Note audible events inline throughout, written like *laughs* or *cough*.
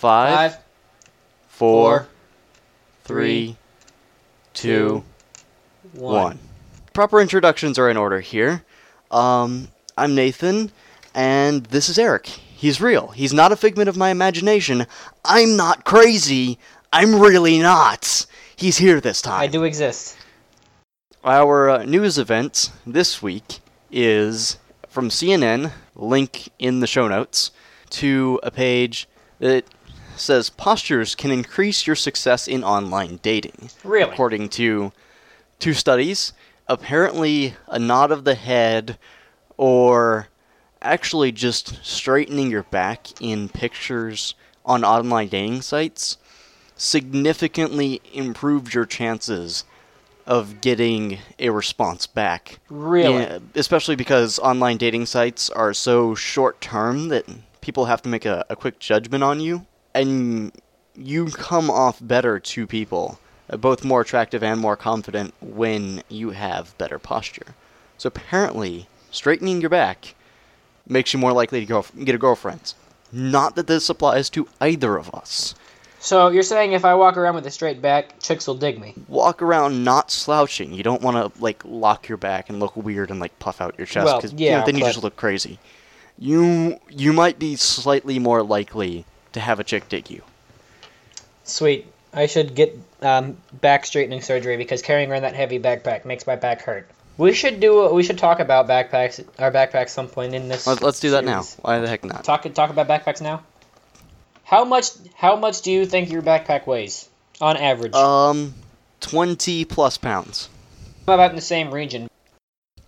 Five, Five, four, four, three, two, one. one. Proper introductions are in order here. Um, I'm Nathan, and this is Eric. He's real. He's not a figment of my imagination. I'm not crazy. I'm really not. He's here this time. I do exist. Our uh, news event this week is from CNN, link in the show notes, to a page that says postures can increase your success in online dating. Really? According to two studies, apparently a nod of the head or actually just straightening your back in pictures on online dating sites significantly improved your chances of getting a response back. Really? Yeah, especially because online dating sites are so short term that people have to make a, a quick judgment on you, and you come off better to people, uh, both more attractive and more confident when you have better posture. So apparently, straightening your back makes you more likely to go, get a girlfriend. Not that this applies to either of us. So you're saying if I walk around with a straight back, chicks will dig me? walk around not slouching. You don't want to like lock your back and look weird and like puff out your chest Well, because yeah, then you just look crazy. You you might be slightly more likely to have a chick dig you. Sweet. I should get um, back straightening surgery because carrying around that heavy backpack makes my back hurt. We should do. We should talk about backpacks. Our backpacks some point in this. Let, let's do that now. Why the heck not? Talk talk about backpacks now. How much how much do you think your backpack weighs on average? Um, twenty plus pounds. I'm about in the same region.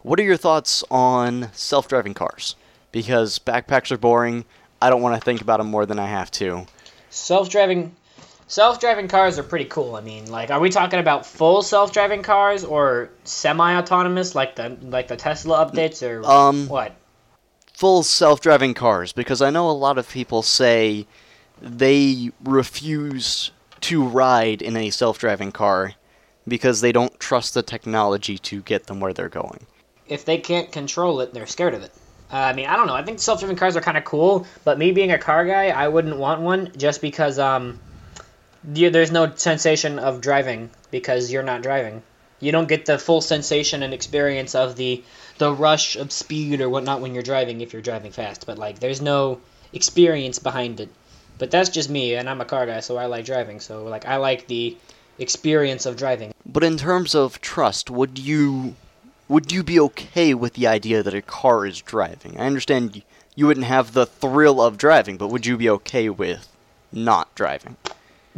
What are your thoughts on self-driving cars? Because backpacks are boring. I don't want to think about them more than I have to. Self-driving self-driving cars are pretty cool. I mean, like are we talking about full self-driving cars or semi-autonomous like the like the Tesla updates or Um, what? full self-driving cars because I know a lot of people say they refuse to ride in a self-driving car because they don't trust the technology to get them where they're going. If they can't control it, they're scared of it. Uh, I mean, I don't know. I think self-driving cars are kind of cool, but me being a car guy, I wouldn't want one just because um, you, there's no sensation of driving because you're not driving. You don't get the full sensation and experience of the the rush of speed or whatnot when you're driving if you're driving fast. But like, there's no experience behind it. But that's just me, and I'm a car guy, so I like driving. So like, I like the experience of driving. But in terms of trust, would you would you be okay with the idea that a car is driving? I understand you wouldn't have the thrill of driving, but would you be okay with not driving?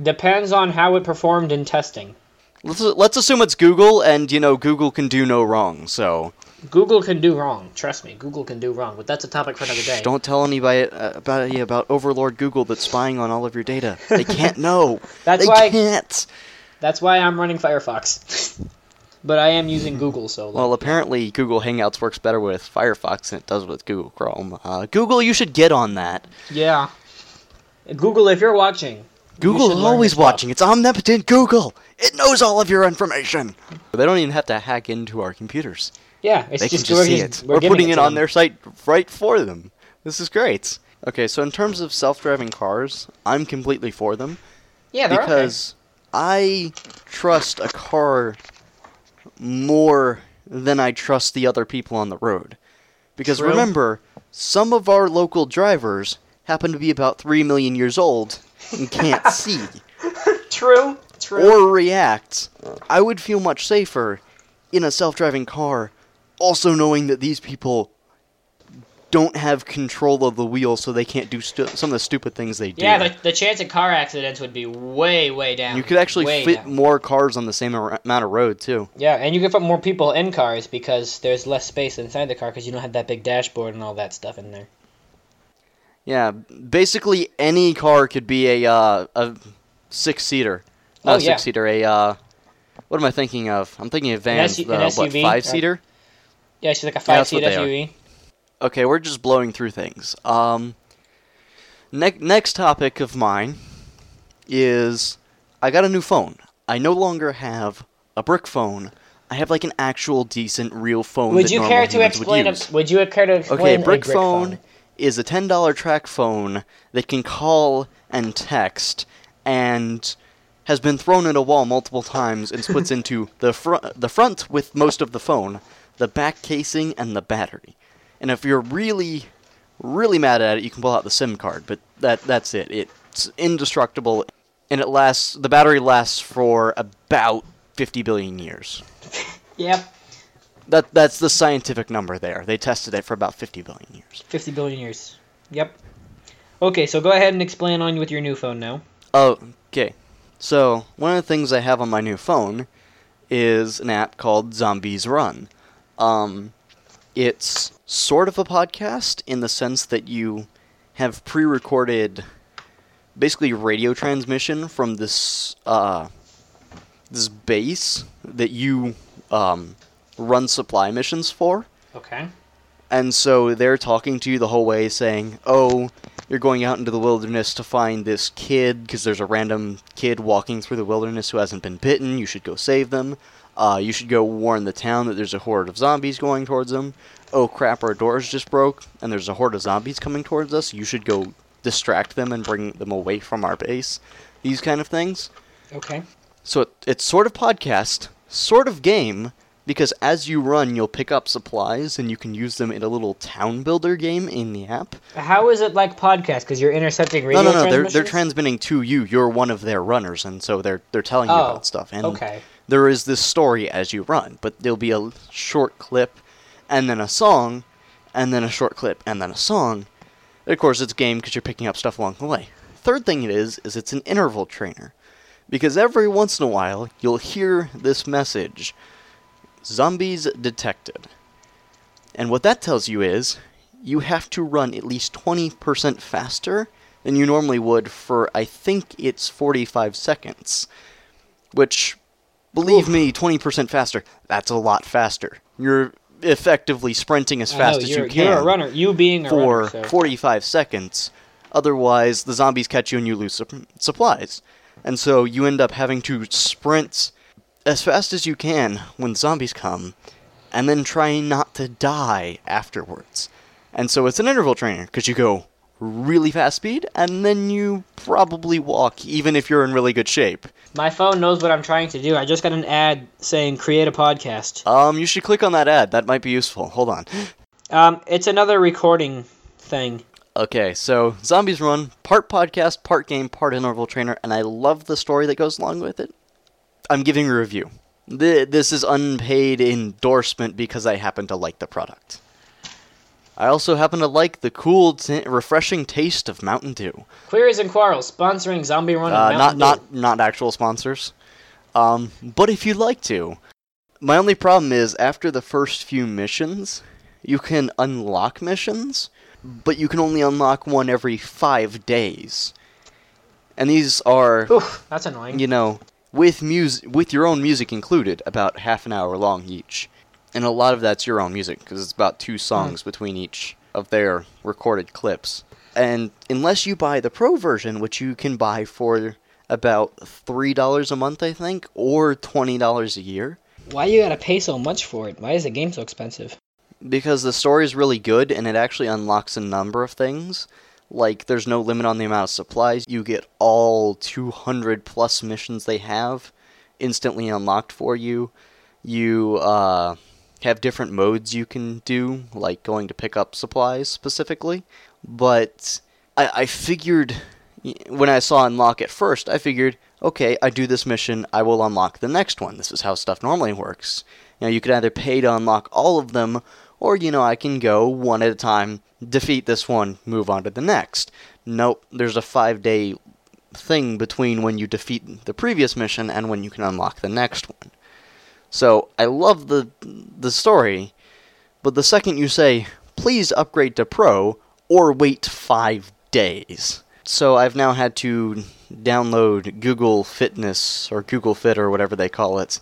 Depends on how it performed in testing. Let's let's assume it's Google and you know Google can do no wrong. So Google can do wrong. Trust me, Google can do wrong. But that's a topic for another day. Don't tell anybody uh, about yeah, about Overlord Google that's spying on all of your data. They can't know. *laughs* That's they why- can't. That's why I'm running Firefox. *laughs* but I am using Google, so like, Well, apparently Google Hangouts works better with Firefox than it does with Google Chrome. Uh, Google, you should get on that. yeah. Google, if you're watching, Google should is always watching. It's omnipotent Google. It knows all of your information. They don't even have to hack into our computers. Yeah, it's They can just just see just- it. We're, We're putting it to on them. their site right for them. This is great. Okay, so in terms of self-driving cars, I'm completely for them. Yeah, they're okay. because I trust a car more than I trust the other people on the road. Because True. remember, some of our local drivers happen to be about 3 million years old and can't *laughs* see True. True. or react. I would feel much safer in a self driving car, also knowing that these people don't have control of the wheel so they can't do stu- some of the stupid things they do. yeah, the, the chance of car accidents would be way, way down. You could actually way fit down. more cars on the same ar- amount of road too. Yeah, and you can put more people in cars because there's less space inside the car because you don't have that big dashboard and all that stuff in there. Yeah, basically any car could be a uh, a six seater. Not Oh, a yeah. six seater. A uh, what am I thinking of? I'm thinking of vans. SU the, an what SUV, five right? seater? Yeah, she's like a five what seat. SUV. Okay, we're just blowing through things. Um, ne- next topic of mine is I got a new phone. I no longer have a brick phone. I have like an actual decent real phone. Would you care to explain? Would, A, would you care to explain Okay, a brick, brick phone, is a ten dollar TracFone that can call and text and has been thrown at a wall multiple times and splits *laughs* into the front the front with most of the phone, the back casing and the battery. And if you're really really mad at it, you can pull out the SIM card, but that that's it. It's indestructible and it lasts the battery lasts for about 50 billion years. *laughs* Yep. That that's the scientific number there. They tested it for about 50 billion years. 50 billion years. Yep. Okay, so go ahead and explain on with your new phone now. Oh, okay. So, one of the things I have on my new phone is an app called Zombies Run. Um, it's sort of a podcast in the sense that you have pre-recorded basically radio transmission from this uh, this base that you um, run supply missions for. Okay. And so they're talking to you the whole way, saying, "Oh, you're going out into the wilderness to find this kid because there's a random kid walking through the wilderness who hasn't been bitten. You should go save them. Uh, you should go warn the town that there's a horde of zombies going towards them. Oh crap, our doors just broke, and there's a horde of zombies coming towards us. You should go distract them and bring them away from our base. These kind of things. Okay. So it, it's sort of podcast, sort of game, because as you run, you'll pick up supplies and you can use them in a little town builder game in the app. How is it like podcast? Because you're intercepting radio no, no, no. They're they're transmitting to you. You're one of their runners, and so they're they're telling you Oh, about stuff. And okay. There is this story as you run, but there'll be a short clip, and then a song, and then a short clip, and then a song. Of course, it's game because you're picking up stuff along the way. Third thing it is is it's an interval trainer, because every once in a while you'll hear this message: "Zombies detected," and what that tells you is you have to run at least 20% faster than you normally would for I think it's 45 seconds, which Believe Oof. me, 20% faster. That's a lot faster. You're effectively sprinting as fast know, as you're, can You're a runner. You being a for runner. So. 45 seconds. Otherwise, the zombies catch you and you lose sup- supplies. And so you end up having to sprint as fast as you can when zombies come, and then try not to die afterwards. And so it's an interval trainer, because you go really fast speed, and then you probably walk, even if you're in really good shape. My phone knows what I'm trying to do. I just got an ad saying create a podcast. Um, you should click on that ad. That might be useful. Hold on. Um, it's another recording thing. Okay, so Zombies Run, part podcast, part game, part interval trainer, and I love the story that goes along with it. I'm giving a review. This is unpaid endorsement because I happen to like the product. I also happen to like the cool, t- refreshing taste of Mountain Dew. Queries and Quarrels sponsoring Zombie Run. Uh, not Mountain not Dew. not actual sponsors. Um, but if you'd like to, my only problem is after the first few missions, you can unlock missions, but you can only unlock one every five days. And these are, Oof, that's annoying. you know, with music, with your own music included, about half an hour long each. And a lot of that's your own music because it's about two songs between each of their recorded clips. And unless you buy the pro version, which you can buy for about three dollars a month, I think, or twenty dollars a year, Why you gotta pay so much for it? Why is the game so expensive? because the story is really good and it actually unlocks a number of things. Like there's no limit on the amount of supplies. You get all 200 plus missions they have instantly unlocked for you. You uh, have different modes you can do, like going to pick up supplies specifically. But I, I figured when I saw unlock at first, I figured, okay, I do this mission, I will unlock the next one. This is how stuff normally works. Know, you could either pay to unlock all of them, or you know, I can go one at a time, defeat this one, move on to the next. Nope, there's a five day thing between when you defeat the previous mission and when you can unlock the next one. So I love the the story, but the second you say, please upgrade to Pro or wait five days. So I've now had to download Google Fitness or Google Fit or whatever they call it.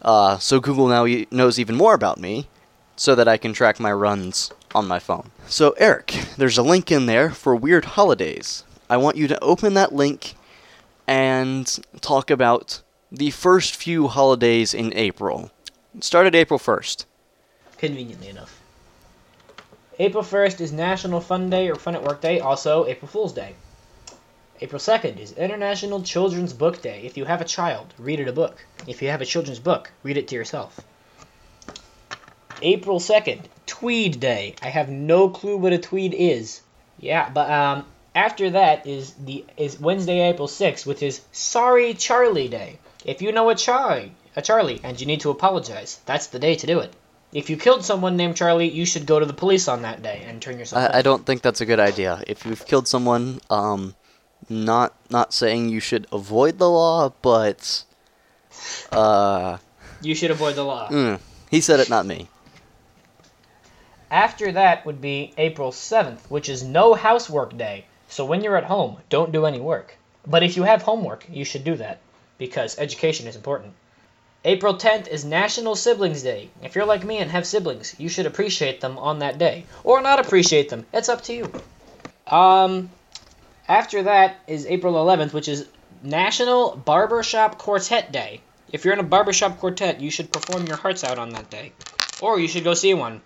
Uh, so Google now knows even more about me, so that I can track my runs on my phone. So Eric, there's a link in there for Weird Holidays. I want you to open that link and talk about the first few holidays in April. It started April 1st. Conveniently enough. April 1st is National Fun Day or Fun at Work Day, also April Fool's Day. April 2nd is International Children's Book Day. If you have a child, read it a book. If you have a children's book, read it to yourself. April 2nd, Tweed Day. I have no clue what a tweed is. Yeah, but um after that is the is Wednesday, April 6th, which is Sorry Charlie Day. If you know a Charlie, a Charlie and you need to apologize, that's the day to do it. If you killed someone named Charlie, you should go to the police on that day and turn yourself in. I, I don't think that's a good idea. If you've killed someone, um, not not saying you should avoid the law, but uh, You should avoid the law. mm, he said it, not me. After that would be April 7th, which is no housework day. So when you're at home, don't do any work. But if you have homework, you should do that because education is important. April 10th is National Siblings Day. If you're like me and have siblings, you should appreciate them on that day or not appreciate them. It's up to you. Um after that is April 11th, which is National Barbershop Quartet Day. If you're in a barbershop quartet, you should perform your hearts out on that day. Or you should go see one.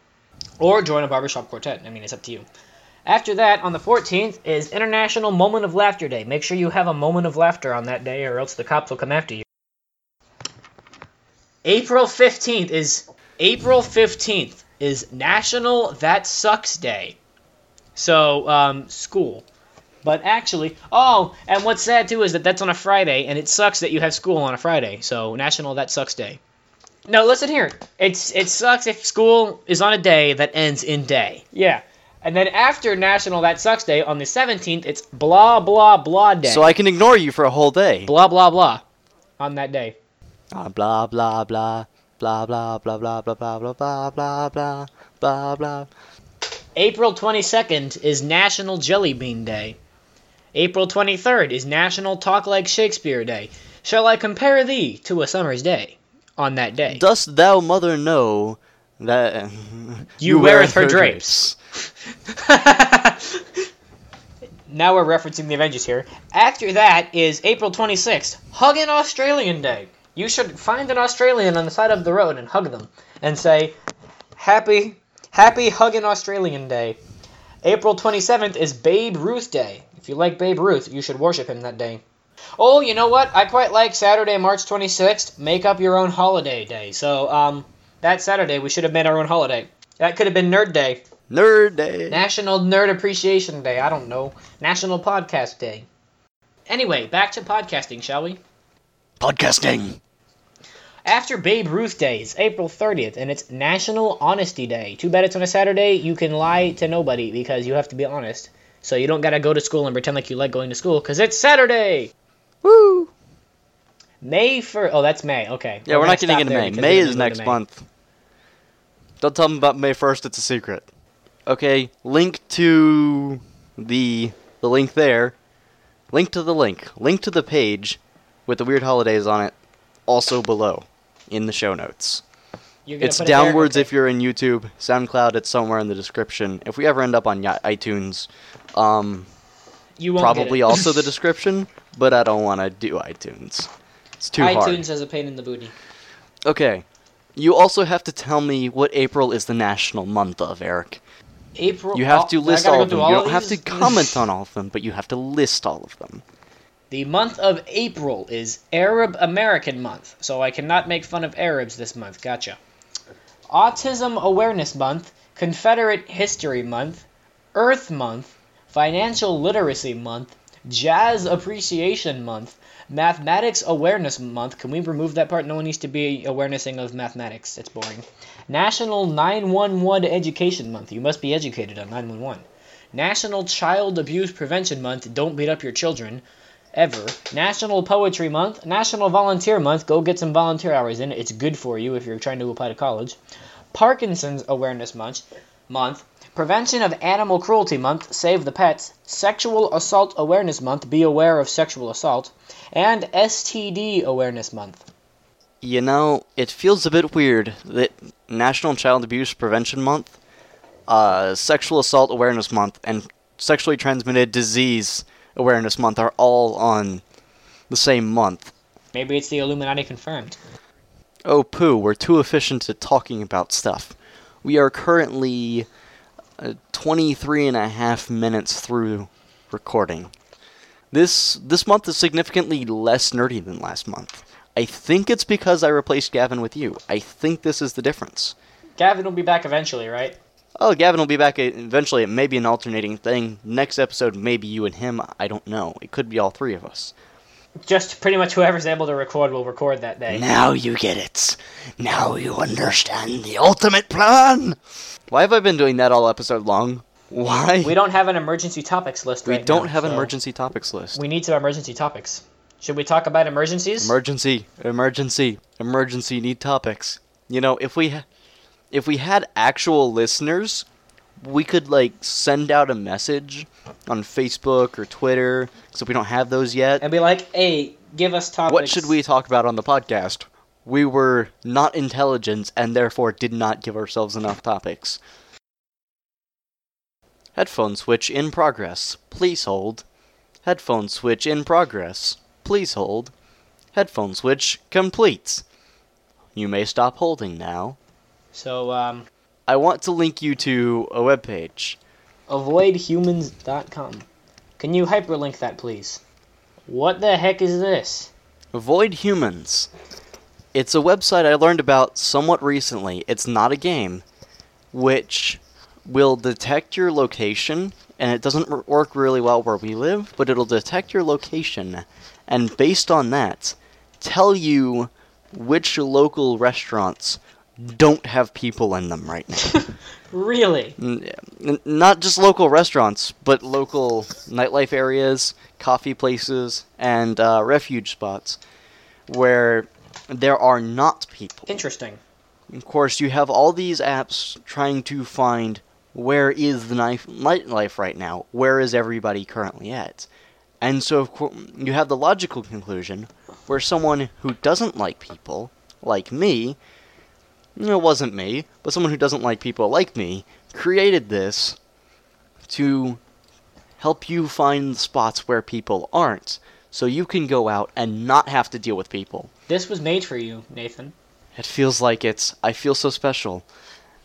Or join a barbershop quartet. I mean, it's up to you. After that, on the 14th, is International Moment of Laughter Day. Make sure you have a moment of laughter on that day, or else the cops will come after you. April 15th is April 15th is National That Sucks Day. So, um, school. But actually, oh, and what's sad too is that that's on a Friday, and it sucks that you have school on a Friday. So, National That Sucks Day. No, listen here. It's it sucks if school is on a day that ends in day. Yeah. And then after National That Sucks Day on the 17th, it's blah blah blah day. So I can ignore you for a whole day. blah blah blah on that day. Ah, blah blah blah blah blah blah blah blah blah blah blah blah blah blah blah. April 22nd is National Jelly Bean Day. April 23rd is National Talk Like Shakespeare Day. Shall I compare thee to a summer's day on that day? Dost thou, mother, know that You weareth her drapes. *laughs* now we're referencing the Avengers here. After that is April 26th, Hugging Australian Day. You should find an Australian on the side of the road and hug them and say, Happy, Happy Hugging Australian Day. April 27th is Babe Ruth Day. If you like Babe Ruth, you should worship him that day. Oh, you know what? I quite like Saturday, March 26th. Make up your own holiday day. So, um, that Saturday we should have made our own holiday. That could have been Nerd Day. Nerd Day. National Nerd Appreciation Day. I don't know. National Podcast Day. Anyway, back to podcasting, shall we? Podcasting. After Babe Ruth Day is April 30th, and it's National Honesty Day. Too bad it's on a Saturday. You can lie to nobody because you have to be honest. So you don't gotta go to school and pretend like you like going to school because it's Saturday. Woo. May 1st. Oh, that's May. Okay. Yeah, we're, gonna not getting into May. May is gonna go to next May. month. Don't tell them about May 1st, it's a secret. Okay, link to the the link there. Link to the link. Link to the page with the weird holidays on it also below in the show notes. It's downwards if you're in YouTube. SoundCloud, it's somewhere in the description. If we ever end up on iTunes, um, you won't get probably also the *laughs* description, but I don't want to do iTunes. It's too iTunes hard. has a pain in the booty. Okay. You also have to tell me what April is the national month of, Eric. April. You have oh, to list all of them. through You don't have to comment on *laughs* all of them, but you have to list all of them. The month of April is Arab American month, so I cannot make fun of Arabs this month. Gotcha. Autism Awareness Month, Confederate History Month, Earth Month, Financial Literacy Month, Jazz Appreciation Month, Mathematics Awareness Month. Can we remove that part? No one needs to be awarenessing of mathematics. It's boring. National 911 Education Month. You must be educated on 911. National Child Abuse Prevention Month. Don't beat up your children ever. National Poetry Month, National Volunteer Month. Go get some volunteer hours in. It's good for you if you're trying to apply to college. Parkinson's Awareness Month, month. Prevention of Animal Cruelty Month, Save the Pets. Sexual Assault Awareness Month, Be Aware of Sexual Assault. And STD Awareness Month. You know, it feels a bit weird that National Child Abuse Prevention Month, uh, Sexual Assault Awareness Month, and Sexually Transmitted Disease Awareness Month are all on the same month. Maybe it's the Illuminati confirmed. Oh, poo, we're too efficient at talking about stuff. We are currently uh, 23 and a half minutes through recording. This this month is significantly less nerdy than last month. I think it's because I replaced Gavin with you. I think this is the difference. Gavin will be back eventually, right? Oh, Gavin will be back eventually. It may be an alternating thing. Next episode, maybe you and him. I don't know. It could be all three of us. Just pretty much whoever's able to record will record that day. Now you get it. Now you understand the ultimate plan. Why have I been doing that all episode long? Why? We don't have an emergency topics list We right don't now, have an so emergency topics list. We need some emergency topics. Should we talk about emergencies? Emergency, emergency, emergency. Need topics. You know, if we, ha- if we had actual listeners, we could like send out a message on Facebook or Twitter. So we don't have those yet. and be like, hey, give us topics. What should we talk about on the podcast? We were not intelligent and therefore did not give ourselves enough topics. Headphone switch in progress. Please hold. Headphone switch in progress. Please hold. Headphone switch complete. You may stop holding now. So, um, I want to link you to a webpage. avoidhumans.com. Can you hyperlink that, please? What the heck is this? Avoid Humans. It's a website I learned about somewhat recently. It's not a game, which will detect your location, and it doesn't work really well where we live, but it'll detect your location, and based on that, tell you which local restaurants don't have people in them right now. *laughs* Really? N- not just local restaurants, but local nightlife areas, coffee places, and uh, refuge spots where there are not people. Interesting. Of course, you have all these apps trying to find where is the knife, nightlife right now? Where is everybody currently at? And so, of course, you have the logical conclusion where someone who doesn't like people, like me, no, it wasn't me, but someone who doesn't like people like me, created this to help you find spots where people aren't, so you can go out and not have to deal with people. This was made for you, Nathan. It feels like it's. I feel so special.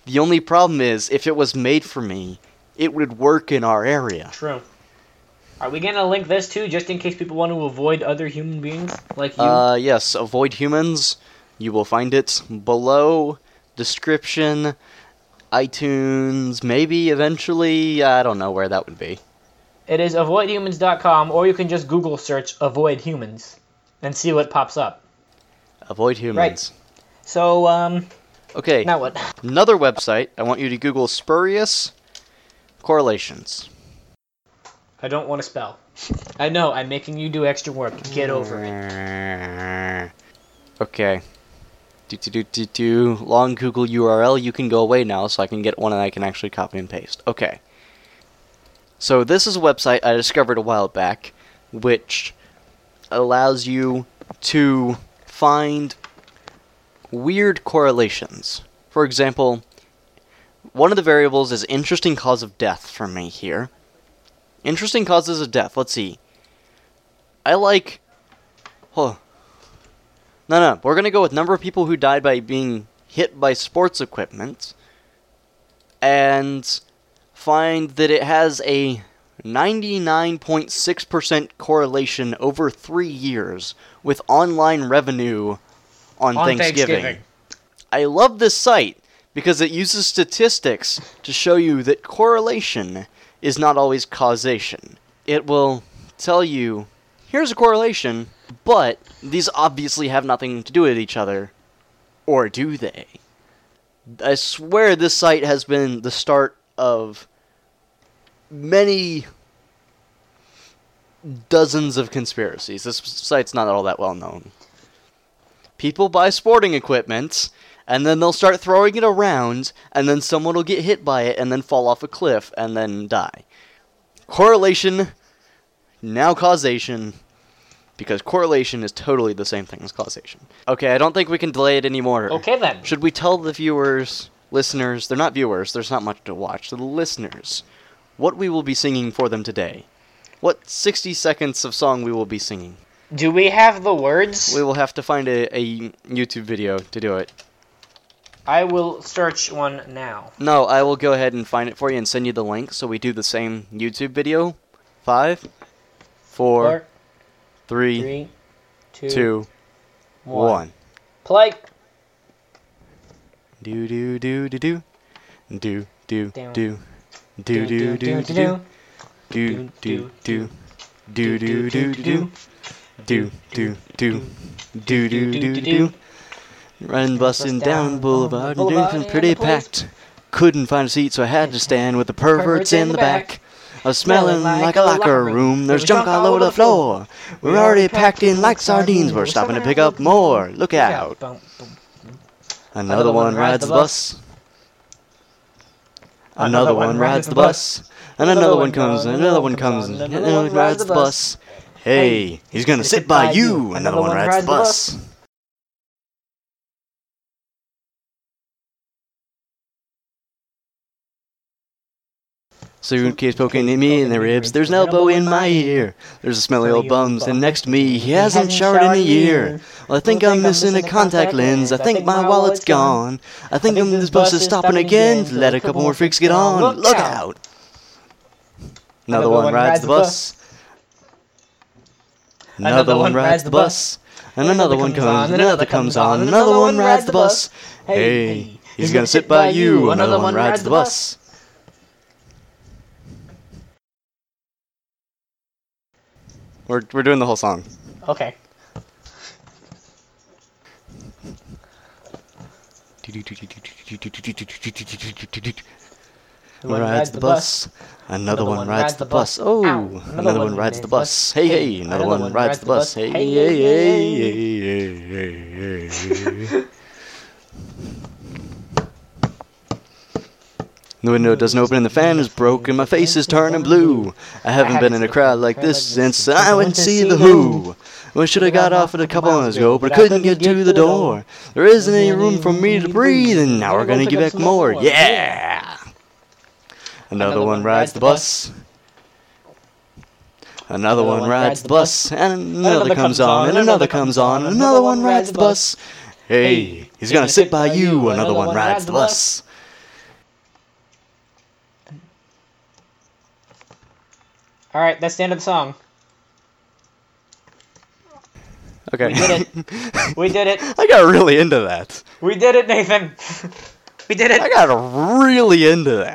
The only problem is, if it was made for me, it would work in our area. True. Are we gonna link this too, just in case people want to avoid other human beings like you? Uh, yes, avoid humans. You will find it below. Description, iTunes, maybe eventually. I don't know where that would be. it is avoidhumans.com, or you can just Google search avoid humans and see what pops up. Avoid humans. Right. So, um, Okay, now what? another website. I want you to Google spurious correlations. I don't want to spell. I know, I'm making you do extra work. Get over it. Okay. Do do do do do. Long Google URL. You can go away now, so I can get one and I can actually copy and paste. Okay. So this is a website I discovered a while back, which allows you to find weird correlations. For example, one of the variables is interesting cause of death for me here. Interesting causes of death. Let's see. I like. Oh. No, no. We're gonna go with number of people who died by being hit by sports equipment, and find that it has a 99.6% correlation over three years with online revenue on, On Thanksgiving. Thanksgiving. I love this site because it uses statistics to show you that correlation is not always causation. It will tell you, here's a correlation, but these obviously have nothing to do with each other. Or do they? I swear this site has been the start of many dozens of conspiracies. This site's not all that well known. People buy sporting equipment, and then they'll start throwing it around, and then someone will get hit by it and then fall off a cliff and then die. Correlation, now causation, because correlation is totally the same thing as causation. Okay, I don't think we can delay it anymore. Okay then. Should we tell the viewers, listeners, they're not viewers, there's not much to watch, the listeners, what we will be singing for them today? What 60 seconds of song we will be singing? Do we have the words? We will have to find a, a YouTube video to do it. I will search one now. No, I will go ahead and find it for you and send you the link so we do the same YouTube video. Five, four, Four, three, three, two, two, one. one. Play. Do do do do do. Do do do. Do do do do do. Do do do. Do do do do do. Do do do. Do do do Running busting down Boulevard and Boulevard drinking pretty packed. Couldn't find a seat, so I had to stand with the perverts in the back. I was smelling like a locker room. There's junk all over the floor. We're already packed in like sardines. We're stopping to pick up more. Look out. Another one rides the bus. Another one rides the bus. And another one comes, and another one comes, and another one rides the bus. Hey, he's gonna sit by you. Another one rides the bus. Suitcase poking at me in the ribs. There's an elbow in my ear. There's a smelly old bum sitting next to me. He hasn't showered in a year. Well, I think I'm missing a contact lens. I think my wallet's gone. I think this bus is stopping again. Let a couple more freaks get on. Look out! Another one rides the bus. Another one rides the bus. And another one comes, and another comes on, another one rides the bus. Hey, he's gonna sit by you. Another one rides the bus. We're, we're doing the whole song. Okay. One rides the bus. Another one rides the bus. Oh, another one rides the bus. Hey, hey, another one rides the bus. Hey, hey, hey, hey, hey, hey, The window doesn't open and the fan is broken. My face is turning blue. I haven't been in a crowd like this since I went to see the Who. Well, should have got off at a couple hours ago, but I couldn't get to the door. There isn't any room for me to breathe, and now we're gonna give back more. Yeah! Another one rides the bus. Another one rides the bus, and another comes on, and another comes on, another one rides the bus. Hey, he's gonna sit by you. Another one rides the bus. All right, that's the end of the song. Okay. We did it. *laughs* We did it. I got really into that. We did it, Nathan. *laughs* we did it. I got really into that.